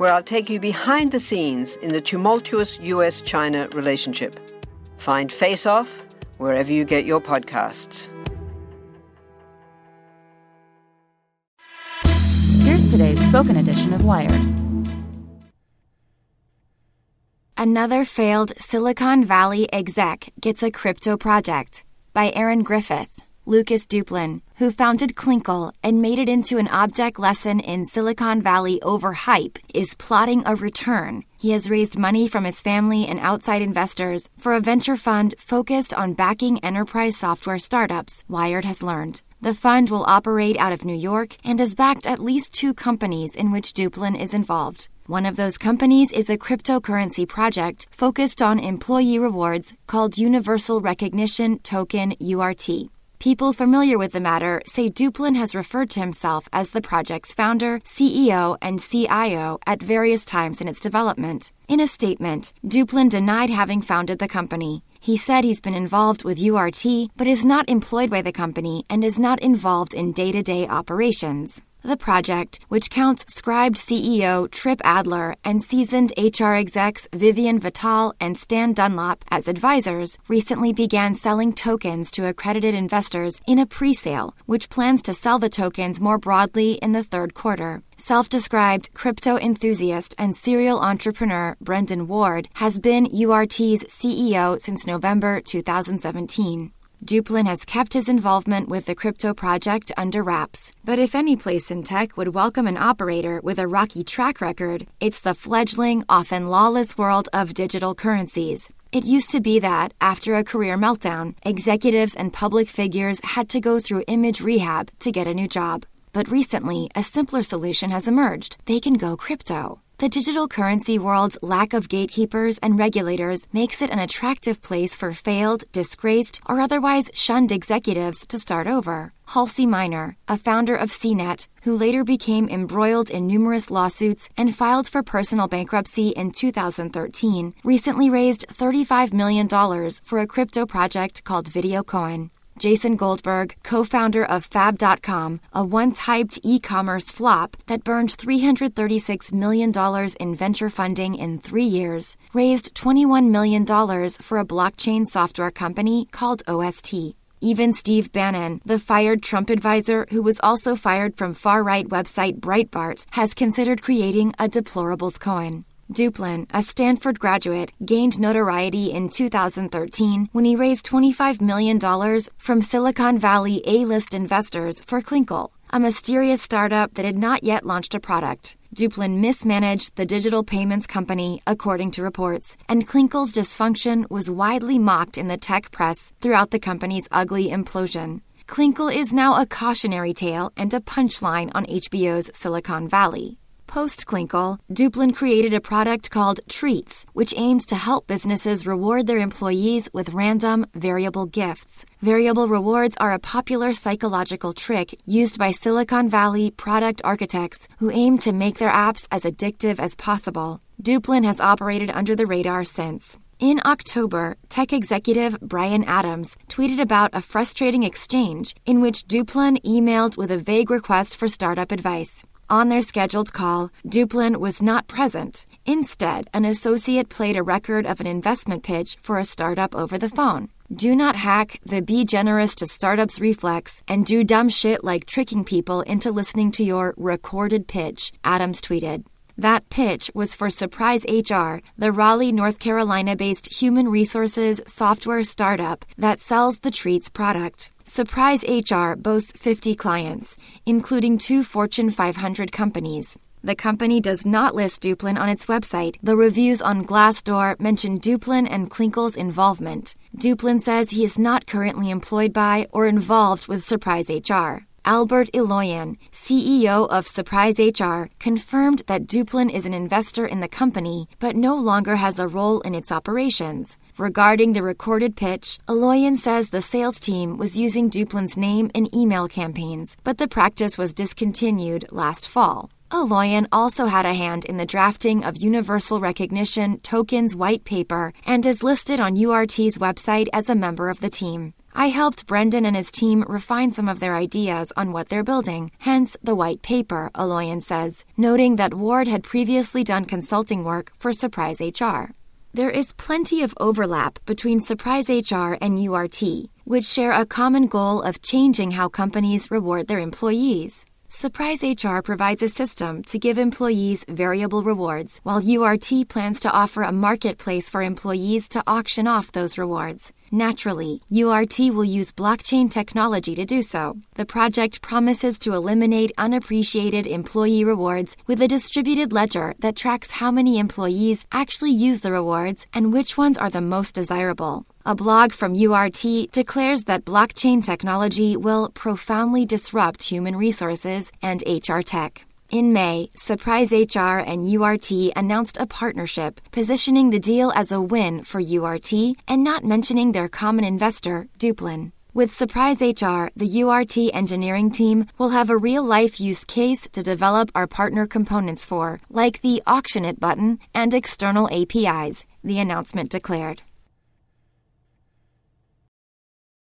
where I'll take you behind the scenes in the tumultuous US China relationship. Find Face Off wherever you get your podcasts. Here's today's spoken edition of Wired. Another failed Silicon Valley exec gets a crypto project by Erin Griffith. Lucas Duplan, who founded Clinkle and made it into an object lesson in Silicon Valley overhype, is plotting a return. He has raised money from his family and outside investors for a venture fund focused on backing enterprise software startups, Wired has learned. The fund will operate out of New York and has backed at least two companies in which Duplan is involved. One of those companies is a cryptocurrency project focused on employee rewards called Universal Recognition Token URT. People familiar with the matter say Duplan has referred to himself as the project's founder, CEO, and CIO at various times in its development. In a statement, Duplan denied having founded the company. He said he's been involved with URT, but is not employed by the company and is not involved in day to day operations. The project, which counts Scribd CEO Trip Adler and seasoned HR execs Vivian Vital and Stan Dunlop as advisors, recently began selling tokens to accredited investors in a pre sale, which plans to sell the tokens more broadly in the third quarter. Self described crypto enthusiast and serial entrepreneur Brendan Ward has been URT's CEO since November 2017. Duplan has kept his involvement with the crypto project under wraps. But if any place in tech would welcome an operator with a rocky track record, it's the fledgling, often lawless world of digital currencies. It used to be that, after a career meltdown, executives and public figures had to go through image rehab to get a new job. But recently, a simpler solution has emerged. They can go crypto. The digital currency world's lack of gatekeepers and regulators makes it an attractive place for failed, disgraced, or otherwise shunned executives to start over. Halsey Minor, a founder of CNET, who later became embroiled in numerous lawsuits and filed for personal bankruptcy in 2013, recently raised $35 million for a crypto project called VideoCoin. Jason Goldberg, co founder of Fab.com, a once hyped e commerce flop that burned $336 million in venture funding in three years, raised $21 million for a blockchain software company called OST. Even Steve Bannon, the fired Trump advisor who was also fired from far right website Breitbart, has considered creating a deplorables coin. Duplan, a Stanford graduate, gained notoriety in 2013 when he raised $25 million from Silicon Valley A list investors for Clinkle, a mysterious startup that had not yet launched a product. Duplan mismanaged the digital payments company, according to reports, and Clinkle's dysfunction was widely mocked in the tech press throughout the company's ugly implosion. Clinkle is now a cautionary tale and a punchline on HBO's Silicon Valley. Post Clinkle, Duplan created a product called Treats, which aimed to help businesses reward their employees with random, variable gifts. Variable rewards are a popular psychological trick used by Silicon Valley product architects who aim to make their apps as addictive as possible. Duplan has operated under the radar since. In October, tech executive Brian Adams tweeted about a frustrating exchange in which Duplan emailed with a vague request for startup advice. On their scheduled call, Duplan was not present. Instead, an associate played a record of an investment pitch for a startup over the phone. Do not hack the be generous to startups reflex and do dumb shit like tricking people into listening to your recorded pitch, Adams tweeted. That pitch was for Surprise HR, the Raleigh, North Carolina based human resources software startup that sells the Treats product. Surprise HR boasts 50 clients, including two Fortune 500 companies. The company does not list Duplan on its website, though reviews on Glassdoor mention Duplan and Clinkle's involvement. Duplan says he is not currently employed by or involved with Surprise HR. Albert Eloyan, CEO of Surprise HR, confirmed that Duplan is an investor in the company but no longer has a role in its operations. Regarding the recorded pitch, Eloyan says the sales team was using Duplan's name in email campaigns, but the practice was discontinued last fall. Eloyan also had a hand in the drafting of Universal Recognition Tokens white paper and is listed on URT's website as a member of the team. I helped Brendan and his team refine some of their ideas on what they're building, hence the white paper, Eloyan says, noting that Ward had previously done consulting work for Surprise HR. There is plenty of overlap between Surprise HR and URT, which share a common goal of changing how companies reward their employees. Surprise HR provides a system to give employees variable rewards, while URT plans to offer a marketplace for employees to auction off those rewards. Naturally, URT will use blockchain technology to do so. The project promises to eliminate unappreciated employee rewards with a distributed ledger that tracks how many employees actually use the rewards and which ones are the most desirable. A blog from URT declares that blockchain technology will profoundly disrupt human resources and HR tech. In May, Surprise HR and URT announced a partnership, positioning the deal as a win for URT and not mentioning their common investor, Duplan. With Surprise HR, the URT engineering team will have a real life use case to develop our partner components for, like the Auction It button and external APIs, the announcement declared.